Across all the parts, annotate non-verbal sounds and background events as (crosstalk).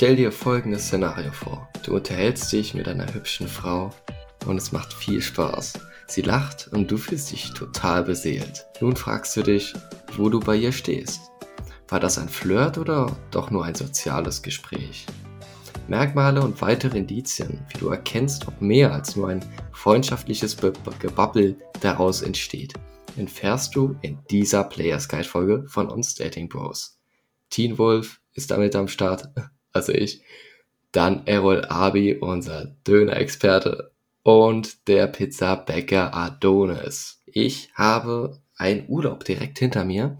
Stell dir folgendes Szenario vor. Du unterhältst dich mit einer hübschen Frau und es macht viel Spaß. Sie lacht und du fühlst dich total beseelt. Nun fragst du dich, wo du bei ihr stehst. War das ein Flirt oder doch nur ein soziales Gespräch? Merkmale und weitere Indizien, wie du erkennst, ob mehr als nur ein freundschaftliches Be Gebabbel daraus entsteht, entfährst du in dieser Players Guide Folge von uns Dating Bros. Teen Wolf ist damit am Start, also ich. Dann Errol Abi, unser Döner-Experte und der Pizzabäcker Adonis. Ich habe einen Urlaub direkt hinter mir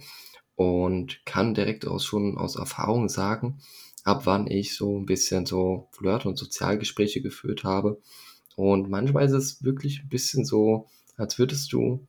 und kann direkt aus schon aus Erfahrung sagen, ab wann ich so ein bisschen so Flirt- und Sozialgespräche geführt habe. Und manchmal ist es wirklich ein bisschen so, als würdest du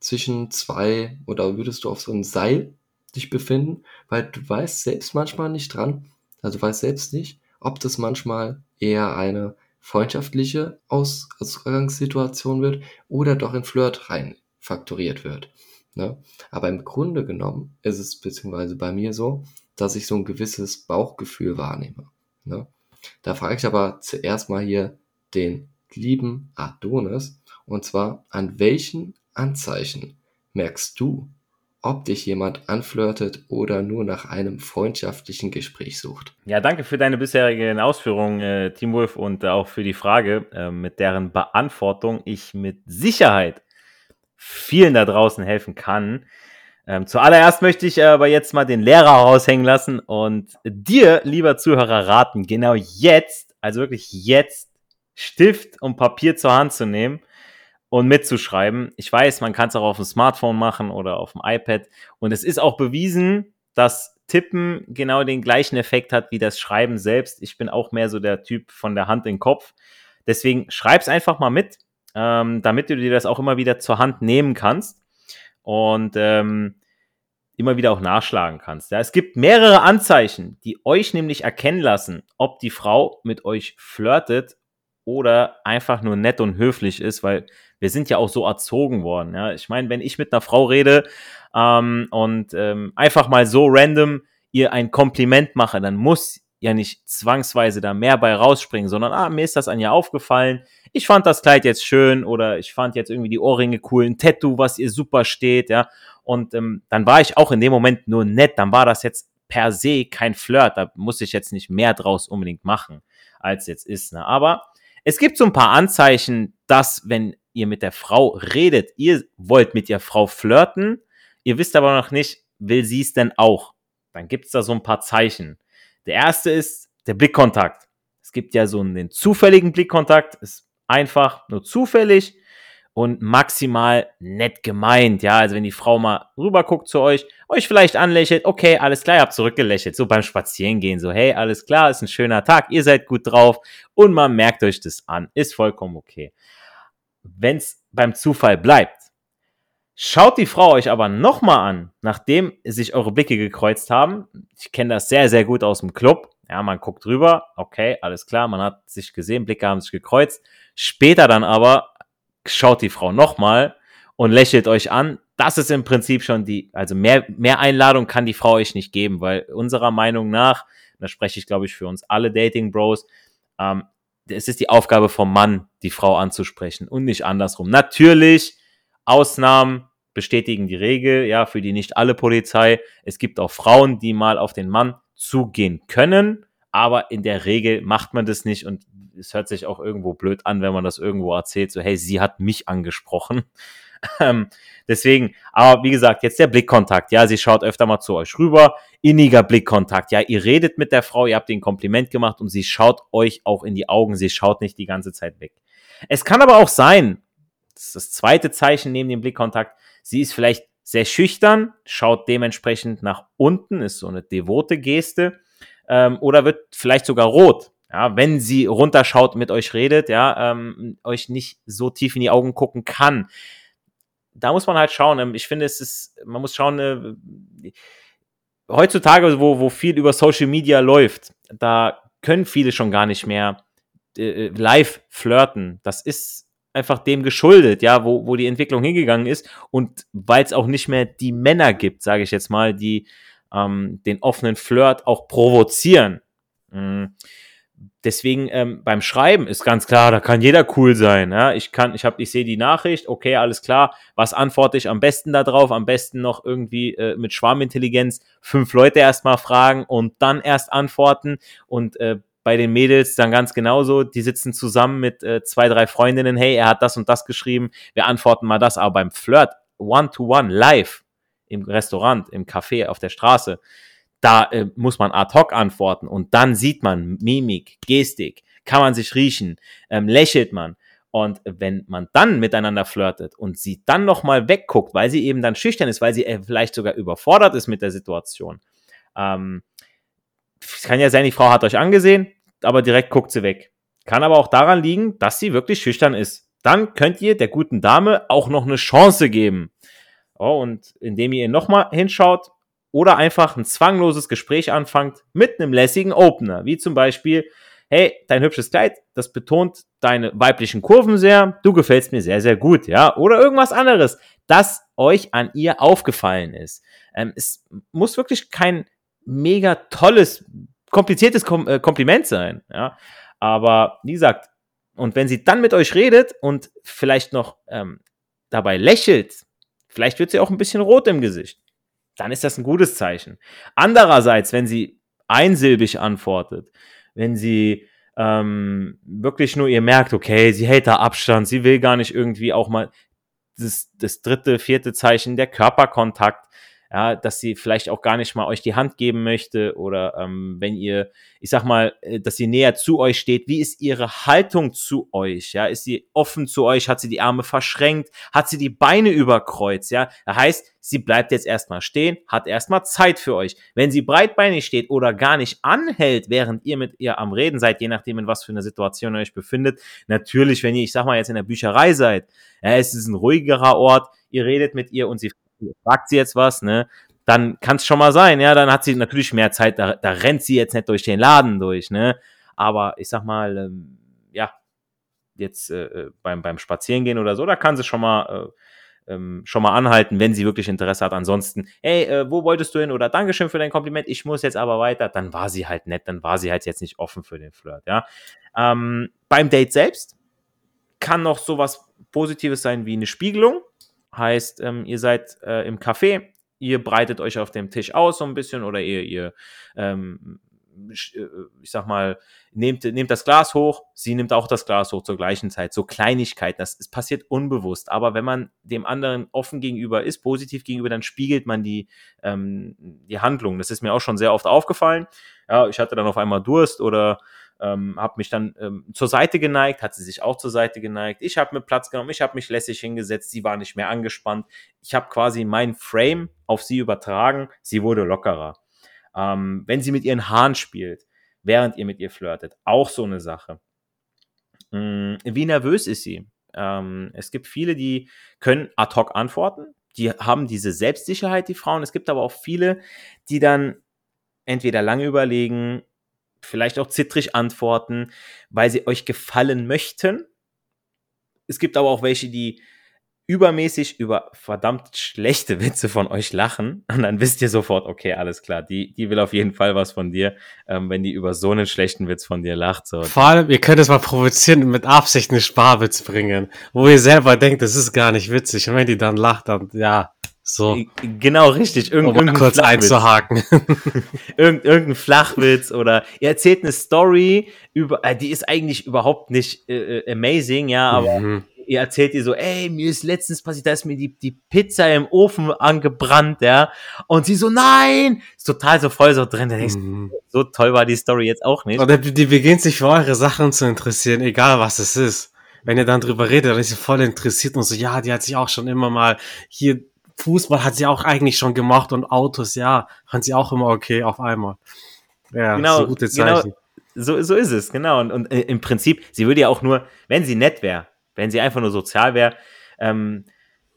zwischen zwei oder würdest du auf so einem Seil dich befinden, weil du weißt selbst manchmal nicht dran, also du weißt selbst nicht, ob das manchmal eher eine freundschaftliche Aus Ausgangssituation wird oder doch in Flirt rein faktoriert wird. Ne? Aber im Grunde genommen ist es beziehungsweise bei mir so, dass ich so ein gewisses Bauchgefühl wahrnehme. Ne? Da frage ich aber zuerst mal hier den lieben Adonis und zwar an welchen Anzeichen merkst du, ob dich jemand anflirtet oder nur nach einem freundschaftlichen Gespräch sucht. Ja, danke für deine bisherigen Ausführungen, äh, Team Wolf, und auch für die Frage, äh, mit deren Beantwortung ich mit Sicherheit vielen da draußen helfen kann. Ähm, zuallererst möchte ich aber jetzt mal den Lehrer raushängen lassen und dir, lieber Zuhörer, raten, genau jetzt, also wirklich jetzt, Stift und Papier zur Hand zu nehmen und mitzuschreiben. Ich weiß, man kann es auch auf dem Smartphone machen oder auf dem iPad. Und es ist auch bewiesen, dass Tippen genau den gleichen Effekt hat wie das Schreiben selbst. Ich bin auch mehr so der Typ von der Hand in den Kopf. Deswegen schreib's einfach mal mit, ähm, damit du dir das auch immer wieder zur Hand nehmen kannst und ähm, immer wieder auch nachschlagen kannst. Ja, es gibt mehrere Anzeichen, die euch nämlich erkennen lassen, ob die Frau mit euch flirtet oder einfach nur nett und höflich ist, weil wir sind ja auch so erzogen worden. Ja? Ich meine, wenn ich mit einer Frau rede ähm, und ähm, einfach mal so random ihr ein Kompliment mache, dann muss ja nicht zwangsweise da mehr bei rausspringen, sondern ah, mir ist das an ihr aufgefallen. Ich fand das Kleid jetzt schön oder ich fand jetzt irgendwie die Ohrringe cool, ein Tattoo, was ihr super steht, ja. Und ähm, dann war ich auch in dem Moment nur nett, dann war das jetzt per se kein Flirt, da muss ich jetzt nicht mehr draus unbedingt machen, als jetzt ist. Ne? Aber es gibt so ein paar Anzeichen, dass wenn ihr mit der Frau redet, ihr wollt mit der Frau flirten, ihr wisst aber noch nicht, will sie es denn auch. Dann gibt es da so ein paar Zeichen. Der erste ist der Blickkontakt. Es gibt ja so einen zufälligen Blickkontakt, ist einfach nur zufällig und maximal nett gemeint. Ja, also wenn die Frau mal rüber guckt zu euch, euch vielleicht anlächelt, okay, alles klar, ihr habt zurückgelächelt, so beim Spazierengehen, so hey, alles klar, ist ein schöner Tag, ihr seid gut drauf und man merkt euch das an, ist vollkommen okay wenn es beim Zufall bleibt. Schaut die Frau euch aber nochmal an, nachdem sich eure Blicke gekreuzt haben. Ich kenne das sehr, sehr gut aus dem Club. Ja, man guckt drüber, okay, alles klar, man hat sich gesehen, Blicke haben sich gekreuzt. Später dann aber schaut die Frau nochmal und lächelt euch an. Das ist im Prinzip schon die, also mehr, mehr Einladung kann die Frau euch nicht geben, weil unserer Meinung nach, da spreche ich glaube ich für uns alle Dating Bros, ähm, es ist die Aufgabe vom Mann, die Frau anzusprechen und nicht andersrum. Natürlich, Ausnahmen bestätigen die Regel, ja, für die nicht alle Polizei. Es gibt auch Frauen, die mal auf den Mann zugehen können, aber in der Regel macht man das nicht und es hört sich auch irgendwo blöd an, wenn man das irgendwo erzählt, so hey, sie hat mich angesprochen. Ähm, deswegen, aber wie gesagt, jetzt der Blickkontakt. Ja, sie schaut öfter mal zu euch rüber. Inniger Blickkontakt. Ja, ihr redet mit der Frau, ihr habt ihr ein Kompliment gemacht und sie schaut euch auch in die Augen. Sie schaut nicht die ganze Zeit weg. Es kann aber auch sein, das ist das zweite Zeichen neben dem Blickkontakt, sie ist vielleicht sehr schüchtern, schaut dementsprechend nach unten, ist so eine devote Geste, ähm, oder wird vielleicht sogar rot. Ja, wenn sie runterschaut, mit euch redet, ja, ähm, euch nicht so tief in die Augen gucken kann da muss man halt schauen. Ähm, ich finde, es ist, man muss schauen, äh, heutzutage, wo, wo viel über Social Media läuft, da können viele schon gar nicht mehr äh, live flirten. Das ist einfach dem geschuldet, ja, wo, wo die Entwicklung hingegangen ist und weil es auch nicht mehr die Männer gibt, sage ich jetzt mal, die ähm, den offenen Flirt auch provozieren. Mhm deswegen ähm, beim Schreiben ist ganz klar, da kann jeder cool sein. Ja? Ich kann, ich habe, ich sehe die Nachricht, okay, alles klar. Was antworte ich am besten darauf? Am besten noch irgendwie äh, mit Schwarmintelligenz fünf Leute erstmal fragen und dann erst antworten. Und äh, bei den Mädels dann ganz genauso. Die sitzen zusammen mit äh, zwei, drei Freundinnen. Hey, er hat das und das geschrieben. Wir antworten mal das. Aber beim Flirt, one to one, live im Restaurant, im Café, auf der Straße da äh, muss man ad hoc antworten und dann sieht man Mimik, Gestik, kann man sich riechen, ähm, lächelt man. Und wenn man dann miteinander flirtet und sie dann nochmal wegguckt, weil sie eben dann schüchtern ist, weil sie äh, vielleicht sogar überfordert ist mit der Situation. Ähm, kann ja sein, die Frau hat euch angesehen, aber direkt guckt sie weg. Kann aber auch daran liegen, dass sie wirklich schüchtern ist. Dann könnt ihr der guten Dame auch noch eine Chance geben. Oh, und indem ihr nochmal hinschaut, oder einfach ein zwangloses Gespräch anfangt mit einem lässigen Opener, wie zum Beispiel, hey, dein hübsches Kleid, das betont deine weiblichen Kurven sehr, du gefällst mir sehr, sehr gut, ja, oder irgendwas anderes, das euch an ihr aufgefallen ist. Ähm, es muss wirklich kein mega tolles, kompliziertes Kom äh, Kompliment sein, ja, aber wie gesagt, und wenn sie dann mit euch redet und vielleicht noch ähm, dabei lächelt, vielleicht wird sie auch ein bisschen rot im Gesicht dann ist das ein gutes Zeichen. Andererseits, wenn sie einsilbig antwortet, wenn sie ähm, wirklich nur ihr merkt, okay, sie hält da Abstand, sie will gar nicht irgendwie auch mal das, das dritte, vierte Zeichen, der Körperkontakt, ja, dass sie vielleicht auch gar nicht mal euch die Hand geben möchte oder ähm, wenn ihr, ich sag mal, äh, dass sie näher zu euch steht, wie ist ihre Haltung zu euch? Ja, ist sie offen zu euch? Hat sie die Arme verschränkt? Hat sie die Beine überkreuzt? Ja, das heißt, sie bleibt jetzt erstmal stehen, hat erstmal Zeit für euch. Wenn sie breitbeinig steht oder gar nicht anhält, während ihr mit ihr am Reden seid, je nachdem, in was für einer Situation ihr euch befindet, natürlich, wenn ihr, ich sag mal, jetzt in der Bücherei seid, ja, es ist ein ruhigerer Ort, ihr redet mit ihr und sie fragt sie jetzt was, ne? Dann kann es schon mal sein, ja, dann hat sie natürlich mehr Zeit, da, da rennt sie jetzt nicht durch den Laden durch, ne? Aber ich sag mal, ähm, ja, jetzt äh, äh beim, beim Spazierengehen oder so, da kann sie schon mal äh, ähm, schon mal anhalten, wenn sie wirklich Interesse hat. Ansonsten, hey, äh, wo wolltest du hin? Oder Dankeschön für dein Kompliment, ich muss jetzt aber weiter. Dann war sie halt nett, dann war sie halt jetzt nicht offen für den Flirt, ja. Ähm, beim Date selbst kann noch sowas Positives sein wie eine Spiegelung. Heißt, ähm, ihr seid äh, im Café, ihr breitet euch auf dem Tisch aus so ein bisschen oder ihr, ihr ähm, äh, ich sag mal, nehmt, nehmt das Glas hoch, sie nimmt auch das Glas hoch zur gleichen Zeit. So Kleinigkeiten, das, das passiert unbewusst. Aber wenn man dem anderen offen gegenüber ist, positiv gegenüber, dann spiegelt man die, ähm, die Handlung. Das ist mir auch schon sehr oft aufgefallen. Ja, ich hatte dann auf einmal Durst oder ähm, habe mich dann ähm, zur Seite geneigt, hat sie sich auch zur Seite geneigt. Ich habe mir Platz genommen, ich habe mich lässig hingesetzt, sie war nicht mehr angespannt. Ich habe quasi mein Frame auf sie übertragen, sie wurde lockerer. Ähm, wenn sie mit ihren Haaren spielt, während ihr mit ihr flirtet, auch so eine Sache. Hm, wie nervös ist sie? Ähm, es gibt viele, die können ad hoc antworten, die haben diese Selbstsicherheit, die Frauen. Es gibt aber auch viele, die dann entweder lange überlegen, vielleicht auch zittrig antworten, weil sie euch gefallen möchten. Es gibt aber auch welche, die übermäßig über verdammt schlechte Witze von euch lachen und dann wisst ihr sofort, okay, alles klar, die, die will auf jeden Fall was von dir, ähm, wenn die über so einen schlechten Witz von dir lacht. So. Vor allem, ihr könnt es mal provozieren und mit Absicht einen Sparwitz bringen, wo ihr selber denkt, das ist gar nicht witzig und wenn die dann lacht, dann ja, so. Genau, richtig. Irgend, um kurz Flachwitz. einzuhaken. (laughs) Irgend, irgendein Flachwitz oder ihr erzählt eine Story über, äh, die ist eigentlich überhaupt nicht äh, äh amazing, ja, aber mhm. ihr erzählt ihr so, ey, mir ist letztens passiert, da ist mir die, die Pizza im Ofen angebrannt, ja, und sie so, nein, ist total so voll so drin, denkst mhm. so toll war die Story jetzt auch nicht. Oder die, die beginnt sich für eure Sachen zu interessieren, egal was es ist wenn ihr dann drüber redet, dann ist sie voll interessiert und so, ja, die hat sich auch schon immer mal hier Fußball hat sie auch eigentlich schon gemacht und Autos, ja, fand sie auch immer okay auf einmal. Ja, genau, so gute genau. Zeichen. Genau, so, so ist es, genau. Und, und äh, im Prinzip, sie würde ja auch nur, wenn sie nett wäre, wenn sie einfach nur sozial wäre, ähm,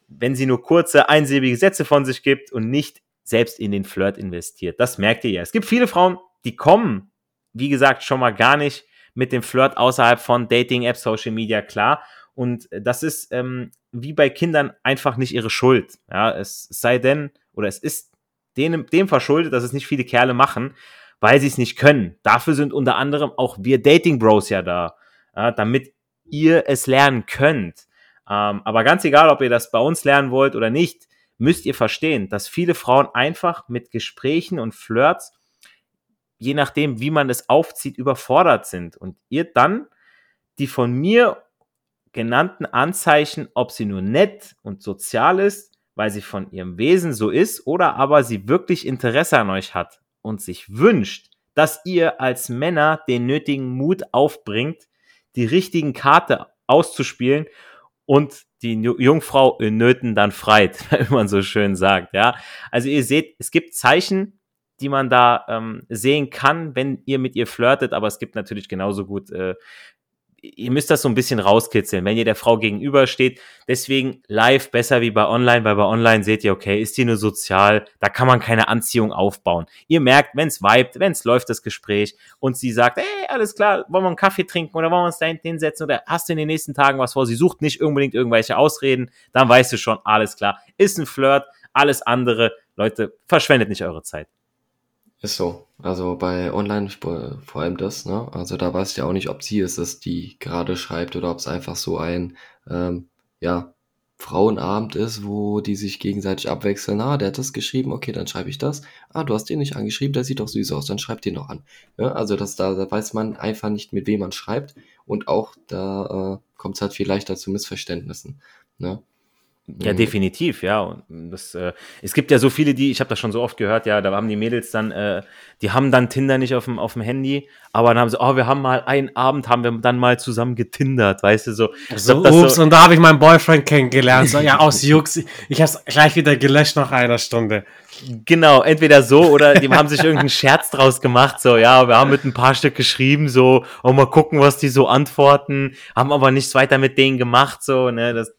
wenn sie nur kurze, einsilbige Sätze von sich gibt und nicht selbst in den Flirt investiert. Das merkt ihr ja. Es gibt viele Frauen, die kommen, wie gesagt, schon mal gar nicht mit dem Flirt außerhalb von Dating-Apps, Social Media klar. Und das ist ähm, wie bei Kindern einfach nicht ihre Schuld. Ja, es sei denn, oder es ist denen, dem verschuldet, dass es nicht viele Kerle machen. weil sie es nicht können. Dafür sind unter anderem auch wir Dating Bros ja da, ja, damit ihr es lernen könnt. Ähm, aber ganz egal, ob ihr das bei uns lernen wollt oder nicht, müsst ihr verstehen, dass viele Frauen einfach mit Gesprächen und Flirts, je nachdem, wie man es aufzieht, überfordert sind. Und ihr dann die von mir genannten Anzeichen, ob sie nur nett und sozial ist, weil sie von ihrem Wesen so ist, oder aber sie wirklich Interesse an euch hat und sich wünscht, dass ihr als Männer den nötigen Mut aufbringt, die richtigen Karte auszuspielen und die Jungfrau in Nöten dann freit, (laughs) wie man so schön sagt. Ja, also ihr seht, es gibt Zeichen, die man da ähm, sehen kann, wenn ihr mit ihr flirtet, aber es gibt natürlich genauso gut äh, ihr müsst das so ein bisschen rauskitzeln, wenn ihr der Frau gegenübersteht. Deswegen live besser wie bei online, weil bei online seht ihr, okay, ist die nur sozial, da kann man keine Anziehung aufbauen. Ihr merkt, wenn es vibet, wenn es läuft, das Gespräch und sie sagt, hey, alles klar, wollen wir einen Kaffee trinken oder wollen wir uns da hinsetzen oder hast du in den nächsten Tagen was vor? Sie sucht nicht unbedingt irgendwelche Ausreden, dann weißt du schon, alles klar, ist ein Flirt, alles andere, Leute, verschwendet nicht eure Zeit. Ist so. Also bei online vor allem das, ne? Also da weißt du ja auch nicht, ob sie es ist, die gerade schreibt oder ob es einfach so ein, ähm, ja, Frauenabend ist, wo die sich gegenseitig abwechseln. Ah, der hat das geschrieben, okay, dann schreibe ich das. Ah, du hast den nicht angeschrieben, der sieht doch süß aus, dann schreib den noch an. Ja, also das, da, da weiß man einfach nicht, mit wem man schreibt und auch da äh, kommt es halt viel leichter zu Missverständnissen. Ne? Ja, mhm. definitiv, ja. Und das, äh, es gibt ja so viele, die, ich habe das schon so oft gehört, ja, da haben die Mädels dann, äh, die haben dann Tinder nicht auf dem, auf dem Handy, aber dann haben sie, oh, wir haben mal einen Abend, haben wir dann mal zusammen getindert, weißt du, so. so glaub, ups, so und da habe ich meinen Boyfriend kennengelernt, so, ja, (laughs) aus Jux, ich hab's gleich wieder gelöscht nach einer Stunde. Genau, entweder so oder die haben sich irgendeinen Scherz draus gemacht, so, ja, wir haben mit ein paar Stück geschrieben, so, oh, mal gucken, was die so antworten, haben aber nichts weiter mit denen gemacht, so, ne, das,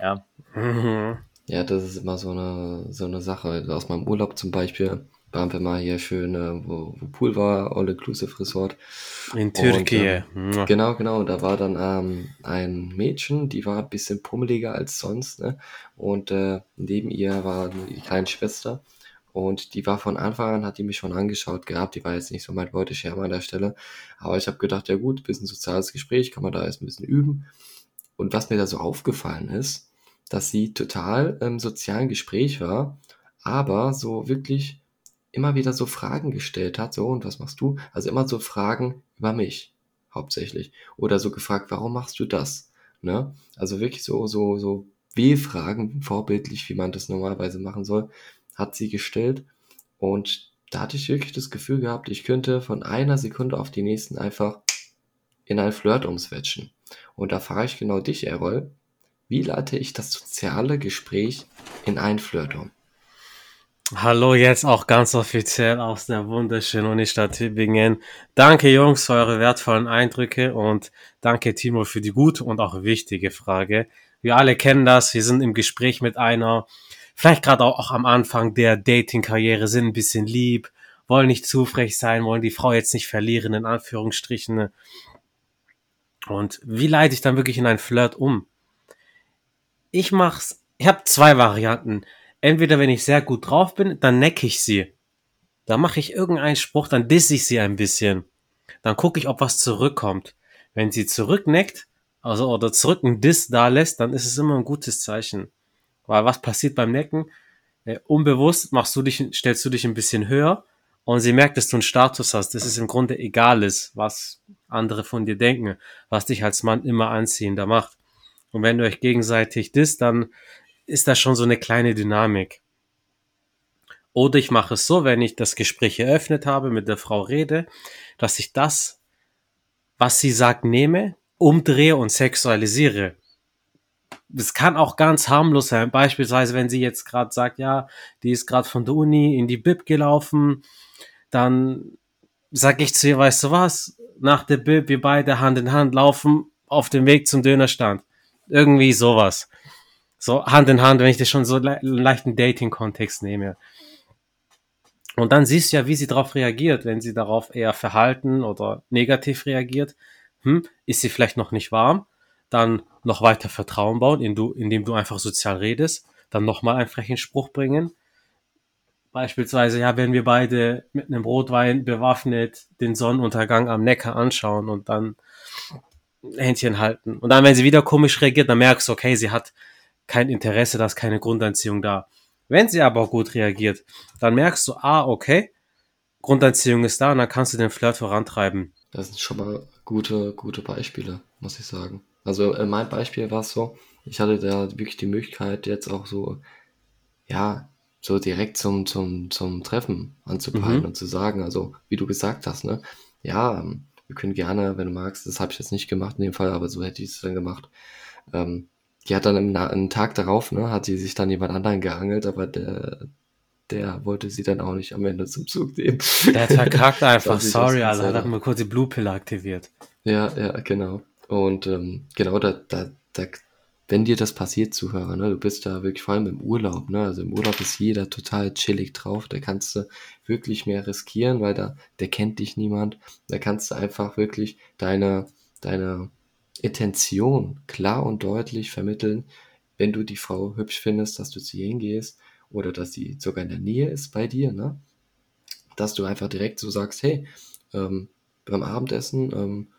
ja. Mhm. Ja, das ist immer so eine, so eine Sache. Aus meinem Urlaub zum Beispiel waren wir mal hier schön, äh, wo, wo Pool war, All-Inclusive Resort. In Türkei. Und, äh, genau, genau. Und da war dann ähm, ein Mädchen, die war ein bisschen pummeliger als sonst. Ne? Und äh, neben ihr war die kleine Schwester. Und die war von Anfang an, hat die mich schon angeschaut gehabt. Die war jetzt nicht so mein Beuteschirm an der Stelle. Aber ich habe gedacht, ja gut, bisschen soziales Gespräch, kann man da erst ein bisschen üben. Und was mir da so aufgefallen ist, dass sie total im sozialen Gespräch war, aber so wirklich immer wieder so Fragen gestellt hat, so und was machst du? Also immer so Fragen über mich hauptsächlich oder so gefragt, warum machst du das? Ne? Also wirklich so so so W-Fragen, vorbildlich, wie man das normalerweise machen soll, hat sie gestellt und da hatte ich wirklich das Gefühl gehabt, ich könnte von einer Sekunde auf die nächsten einfach in ein Flirt umswitchen. Und da frage ich genau dich, Errol, wie leite ich das soziale Gespräch in ein Flirt um? Hallo, jetzt auch ganz offiziell aus der wunderschönen Unistadt Tübingen. Danke Jungs für eure wertvollen Eindrücke und danke Timo für die gute und auch wichtige Frage. Wir alle kennen das, wir sind im Gespräch mit einer, vielleicht gerade auch, auch am Anfang der Dating-Karriere, sind ein bisschen lieb, wollen nicht zu frech sein, wollen die Frau jetzt nicht verlieren, in Anführungsstrichen. Und wie leite ich dann wirklich in ein Flirt um? Ich mach's, ich habe zwei Varianten. Entweder wenn ich sehr gut drauf bin, dann necke ich sie. Dann mache ich irgendeinen Spruch, dann disse ich sie ein bisschen. Dann gucke ich, ob was zurückkommt. Wenn sie zurückneckt, also oder zurück ein Diss da lässt, dann ist es immer ein gutes Zeichen. Weil was passiert beim Necken? Äh, unbewusst machst du dich, stellst du dich ein bisschen höher und sie merkt, dass du einen Status hast, dass es im Grunde egal ist, was andere von dir denken, was dich als Mann immer anziehender macht. Und wenn ihr euch gegenseitig disst, dann ist das schon so eine kleine Dynamik. Oder ich mache es so, wenn ich das Gespräch eröffnet habe, mit der Frau rede, dass ich das, was sie sagt, nehme, umdrehe und sexualisiere. Das kann auch ganz harmlos sein. Beispielsweise, wenn sie jetzt gerade sagt, ja, die ist gerade von der Uni in die Bib gelaufen, dann sag ich zu ihr, weißt du was, nach der Bib, wir beide Hand in Hand laufen auf dem Weg zum Dönerstand. Irgendwie sowas. So Hand in Hand, wenn ich das schon so le leichten Dating-Kontext nehme. Und dann siehst du ja, wie sie darauf reagiert, wenn sie darauf eher verhalten oder negativ reagiert. Hm, ist sie vielleicht noch nicht warm? Dann noch weiter Vertrauen bauen, indem du, indem du einfach sozial redest. Dann nochmal einen frechen Spruch bringen. Beispielsweise, ja, wenn wir beide mit einem Rotwein bewaffnet den Sonnenuntergang am Neckar anschauen und dann Händchen halten. Und dann, wenn sie wieder komisch reagiert, dann merkst du, okay, sie hat kein Interesse, da ist keine Grundanziehung da. Wenn sie aber gut reagiert, dann merkst du, ah, okay, Grundanziehung ist da und dann kannst du den Flirt vorantreiben. Das sind schon mal gute, gute Beispiele, muss ich sagen. Also in meinem Beispiel war es so, ich hatte da wirklich die Möglichkeit, jetzt auch so, ja, so direkt zum, zum, zum Treffen anzupeilen Mhm. und zu sagen, also wie du gesagt hast, ne, ja, ähm, wir können gerne, wenn du magst, das habe ich jetzt nicht gemacht in dem Fall, aber so hätte ich es dann gemacht. Ähm, die hat dann im, einen Tag darauf, ne, hat sie sich dann jemand anderen geangelt, aber der, der wollte sie dann auch nicht am Ende zum Zug nehmen. Der hat verkackt (laughs) einfach, sorry, Alter, hat er mal kurz die Blue-Pille aktiviert. Ja, ja, genau. Und ähm, genau, da, da, da, wenn dir das passiert, Zuhörer, ne, du bist da wirklich vor allem im Urlaub, ne, also im Urlaub ist jeder total chillig drauf, da kannst du wirklich mehr riskieren, weil da, der kennt dich niemand, da kannst du einfach wirklich deine, deine Intention klar und deutlich vermitteln, wenn du die Frau hübsch findest, dass du zu ihr hingehst oder dass sie sogar in der Nähe ist bei dir, ne, dass du einfach direkt so sagst, hey, ähm, beim Abendessen, ähm,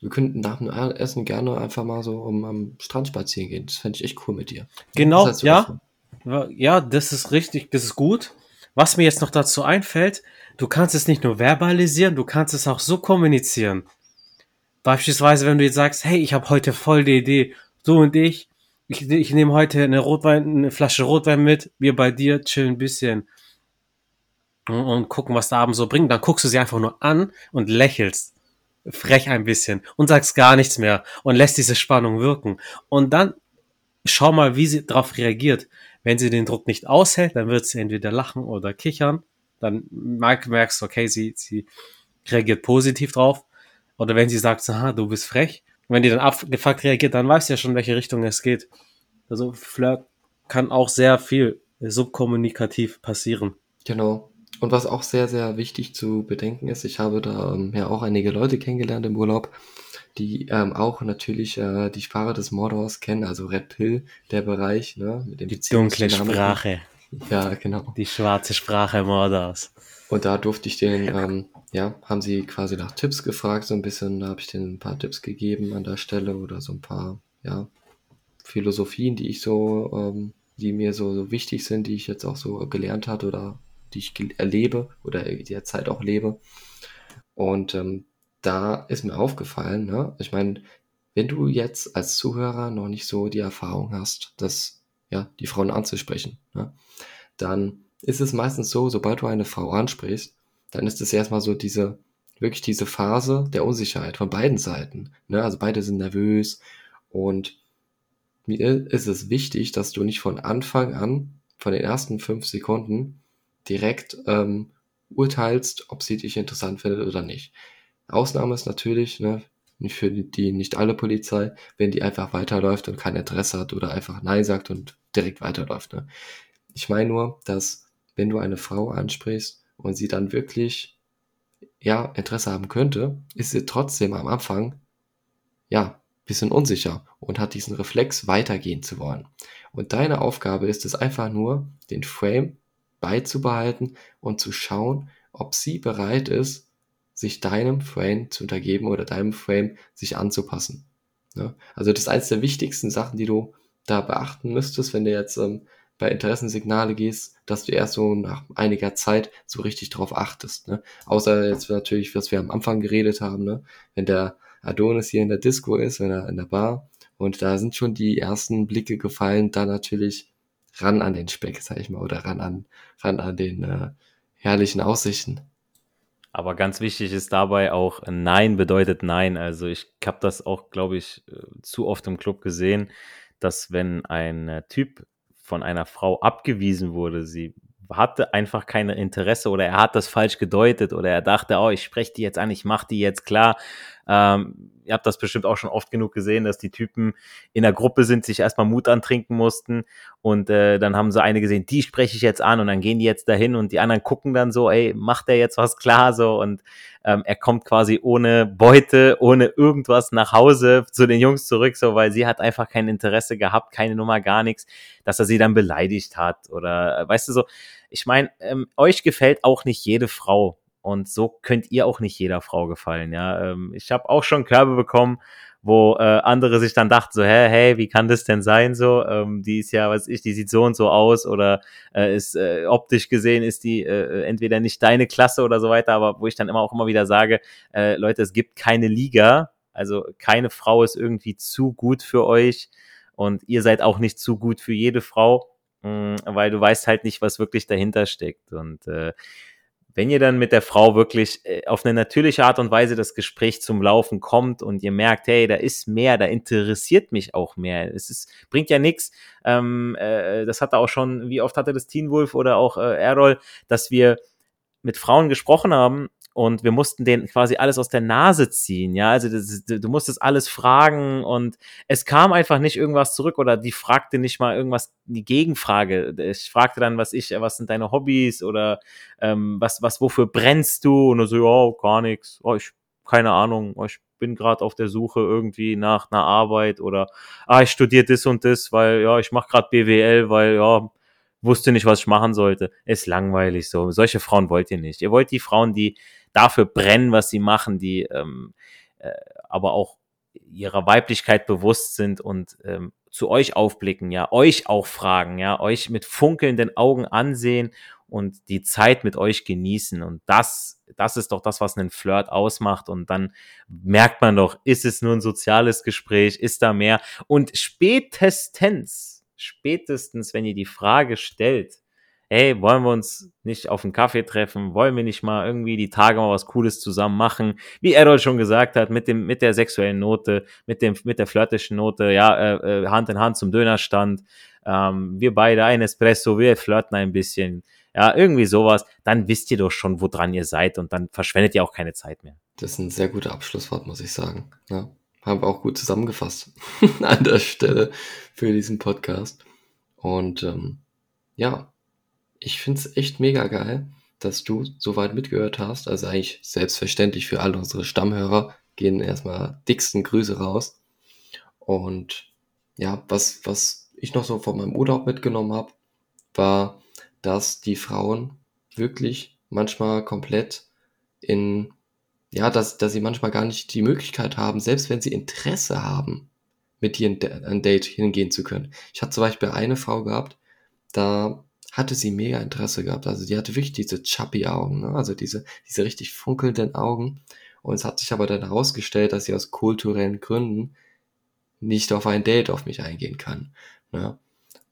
wir könnten nach dem Essen gerne einfach mal so um, am Strand spazieren gehen. Das fände ich echt cool mit dir. Genau, hältst du ja. davon? Ja, das ist richtig, das ist gut. Was mir jetzt noch dazu einfällt, du kannst es nicht nur verbalisieren, du kannst es auch so kommunizieren. Beispielsweise, wenn du jetzt sagst, hey, ich habe heute voll die Idee, du und ich, ich, ich nehme heute eine Rotwein, eine Flasche Rotwein mit, wir bei dir chillen ein bisschen und, und gucken, was der Abend so bringt. Dann guckst du sie einfach nur an und lächelst frech ein bisschen und sagst gar nichts mehr und lässt diese Spannung wirken. Und dann schau mal, wie sie darauf reagiert. Wenn sie den Druck nicht aushält, dann wird sie entweder lachen oder kichern. Dann merk- merkst du, okay, sie, sie reagiert positiv drauf. Oder wenn sie sagt, aha, du bist frech. Und wenn die dann abgefuckt reagiert, dann weißt du ja schon, in welche Richtung es geht. Also Flirt kann auch sehr viel subkommunikativ passieren. Genau. Und was auch sehr, sehr wichtig zu bedenken ist, ich habe da ähm, ja auch einige Leute kennengelernt im Urlaub, die ähm, auch natürlich äh, die Sprache des Mordors kennen, also Red Pill, der Bereich, ne, mit dem Die dunkle. Sprache. (laughs) Ja, genau. Die schwarze Sprache Mordors. Und da durfte ich den, ähm, ja, haben sie quasi nach Tipps gefragt, so ein bisschen, da habe ich denen ein paar Tipps gegeben an der Stelle oder so ein paar, ja, Philosophien, die ich so, ähm, die mir so, so wichtig sind, die ich jetzt auch so gelernt hatte oder die ich erlebe oder derzeit auch lebe. Und ähm, da ist mir aufgefallen, ne, ich meine, wenn du jetzt als Zuhörer noch nicht so die Erfahrung hast, dass, ja, die Frauen anzusprechen, ne, dann ist es meistens so, sobald du eine Frau ansprichst, dann ist es erstmal so diese, wirklich diese Phase der Unsicherheit von beiden Seiten. Ne? Also beide sind nervös und mir ist es wichtig, dass du nicht von Anfang an, von den ersten fünf Sekunden, direkt ähm, urteilst, ob sie dich interessant findet oder nicht. Ausnahme ist natürlich, ne, für die, die nicht alle Polizei, wenn die einfach weiterläuft und kein Interesse hat oder einfach Nein sagt und direkt weiterläuft. Ne? Ich meine nur, dass wenn du eine Frau ansprichst und sie dann wirklich ja Interesse haben könnte, ist sie trotzdem am Anfang ja bisschen unsicher und hat diesen Reflex weitergehen zu wollen. Und deine Aufgabe ist es einfach nur, den Frame beizubehalten und zu schauen, ob sie bereit ist, sich deinem Frame zu untergeben oder deinem Frame sich anzupassen. Ja? Also das ist eines der wichtigsten Sachen, die du da beachten müsstest, wenn du jetzt ähm, bei Interessensignale gehst, dass du erst so nach einiger Zeit so richtig drauf achtest. Ne? Außer jetzt natürlich, was wir am Anfang geredet haben, ne? wenn der Adonis hier in der Disco ist, wenn er in der Bar und da sind schon die ersten Blicke gefallen, dann natürlich ran an den Speck, sag ich mal, oder ran an, ran an den äh, herrlichen Aussichten. Aber ganz wichtig ist dabei auch, Nein bedeutet Nein. Also ich habe das auch, glaube ich, äh, zu oft im Club gesehen, dass wenn ein äh, Typ von einer Frau abgewiesen wurde, sie hatte einfach kein Interesse oder er hat das falsch gedeutet oder er dachte, oh, ich spreche die jetzt an, ich mache die jetzt klar, Ähm, ihr habt das bestimmt auch schon oft genug gesehen, dass die Typen in der Gruppe sind, sich erstmal Mut antrinken mussten. Und äh, dann haben sie eine gesehen, die spreche ich jetzt an und dann gehen die jetzt dahin und die anderen gucken dann so, ey, macht der jetzt was? (laughs) Klar so. Und ähm, er kommt quasi ohne Beute, ohne irgendwas nach Hause zu den Jungs zurück, so weil sie hat einfach kein Interesse gehabt, keine Nummer, gar nichts, dass er sie dann beleidigt hat oder äh, weißt du so, ich meine, ähm, euch gefällt auch nicht jede Frau und so könnt ihr auch nicht jeder Frau gefallen, ja. Ähm, ich habe auch schon Körbe bekommen, wo äh, andere sich dann dachten so, hä, hey, wie kann das denn sein so? Ähm, die ist ja, was ich, die sieht so und so aus oder äh, ist äh, optisch gesehen ist die äh, entweder nicht deine Klasse oder so weiter, aber wo ich dann immer auch immer wieder sage, äh, Leute, es gibt keine Liga, also keine Frau ist irgendwie zu gut für euch und ihr seid auch nicht zu gut für jede Frau, mh, mm, weil du weißt halt nicht, was wirklich dahinter steckt und äh, wenn ihr dann mit der Frau wirklich äh, auf eine natürliche Art und Weise das Gespräch zum Laufen kommt und ihr merkt, hey, da ist mehr, da interessiert mich auch mehr. Es ist, bringt ja nichts. Ähm, äh, das hatte auch schon, wie oft hatte das Teen Wolf oder auch äh, Errol, dass wir mit Frauen gesprochen haben und wir mussten den quasi alles aus der Nase ziehen, ja, also das, du musstest alles fragen und es kam einfach nicht irgendwas zurück oder die fragte nicht mal irgendwas, die Gegenfrage. Ich fragte dann, was ich, was sind deine Hobbys oder ähm, was, was, wofür brennst du? Und so, ja, gar nichts, oh, ich, keine Ahnung, oh, ich bin gerade auf der Suche irgendwie nach einer Arbeit oder ah, ich studiere das und das, weil ja, ich mache gerade BWL, weil ja, wusste nicht, was ich machen sollte. Ist langweilig so. Solche Frauen wollt ihr nicht. Ihr wollt die Frauen, die dafür brennen, was sie machen, die ähm, äh, aber auch ihrer Weiblichkeit bewusst sind und ähm, zu euch aufblicken, ja, euch auch fragen, ja, euch mit funkelnden Augen ansehen und die Zeit mit euch genießen. Und das, das ist doch das, was einen Flirt ausmacht. Und dann merkt man doch, ist es nur ein soziales Gespräch, ist da mehr? Und spätestens, spätestens, wenn ihr die Frage stellt, hey, wollen wir uns nicht auf einen Kaffee treffen? Wollen wir nicht mal irgendwie die Tage mal was Cooles zusammen machen? Wie Errol schon gesagt hat, mit dem, mit der sexuellen Note, mit dem, mit der flirtischen Note, ja, äh, äh, Hand in Hand zum Dönerstand. Ähm, wir beide ein Espresso, wir flirten ein bisschen. Ja, irgendwie sowas. Dann wisst ihr doch schon, woran ihr seid und dann verschwendet ihr auch keine Zeit mehr. Das ist ein sehr guter Abschlusswort, muss ich sagen. Ja, haben wir auch gut zusammengefasst (laughs) an der Stelle für diesen Podcast. Und ähm, ja, ich finde es echt mega geil, dass du so weit mitgehört hast. Also eigentlich selbstverständlich für alle unsere Stammhörer gehen erstmal dicksten Grüße raus. Und ja, was, was ich noch so von meinem Urlaub mitgenommen habe, war, dass die Frauen wirklich manchmal komplett in, ja, dass, dass sie manchmal gar nicht die Möglichkeit haben, selbst wenn sie Interesse haben, mit dir ein Date hingehen zu können. Ich hatte zum Beispiel eine Frau gehabt, da hatte sie mega Interesse gehabt. Also die hatte wirklich diese chubby Augen, ne? also diese, diese richtig funkelnden Augen. Und es hat sich aber dann herausgestellt, dass sie aus kulturellen Gründen nicht auf ein Date auf mich eingehen kann. Ne?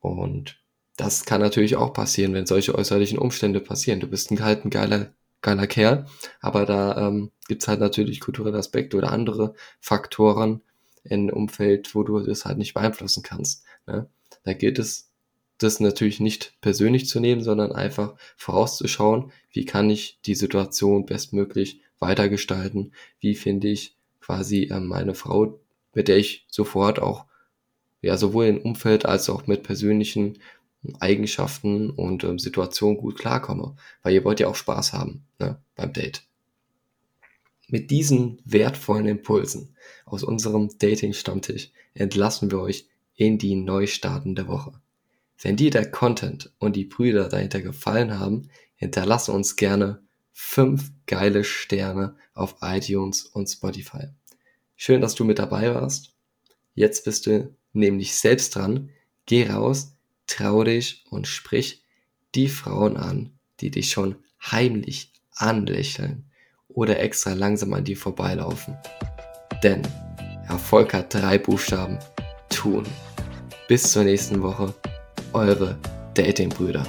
Und das kann natürlich auch passieren, wenn solche äußerlichen Umstände passieren. Du bist ein, halt ein geiler, geiler Kerl, aber da ähm, gibt's halt natürlich kulturelle Aspekte oder andere Faktoren im Umfeld, wo du das halt nicht beeinflussen kannst. Ne? Da gilt es das natürlich nicht persönlich zu nehmen, sondern einfach vorauszuschauen, wie kann ich die Situation bestmöglich weitergestalten, wie finde ich quasi äh, meine Frau, mit der ich sofort auch ja sowohl im Umfeld als auch mit persönlichen Eigenschaften und ähm, Situationen gut klarkomme, weil ihr wollt ja auch Spaß haben ne, beim Date. Mit diesen wertvollen Impulsen aus unserem Dating-Stammtisch entlassen wir euch in die Neustarten Woche. Wenn dir der Content und die Brüder dahinter gefallen haben, hinterlasse uns gerne fünf geile Sterne auf iTunes und Spotify. Schön, dass du mit dabei warst. Jetzt bist du nämlich selbst dran. Geh raus, trau dich und sprich die Frauen an, die dich schon heimlich anlächeln oder extra langsam an dir vorbeilaufen. Denn Erfolg hat drei Buchstaben. Tun. Bis zur nächsten Woche eure Datingbrüder.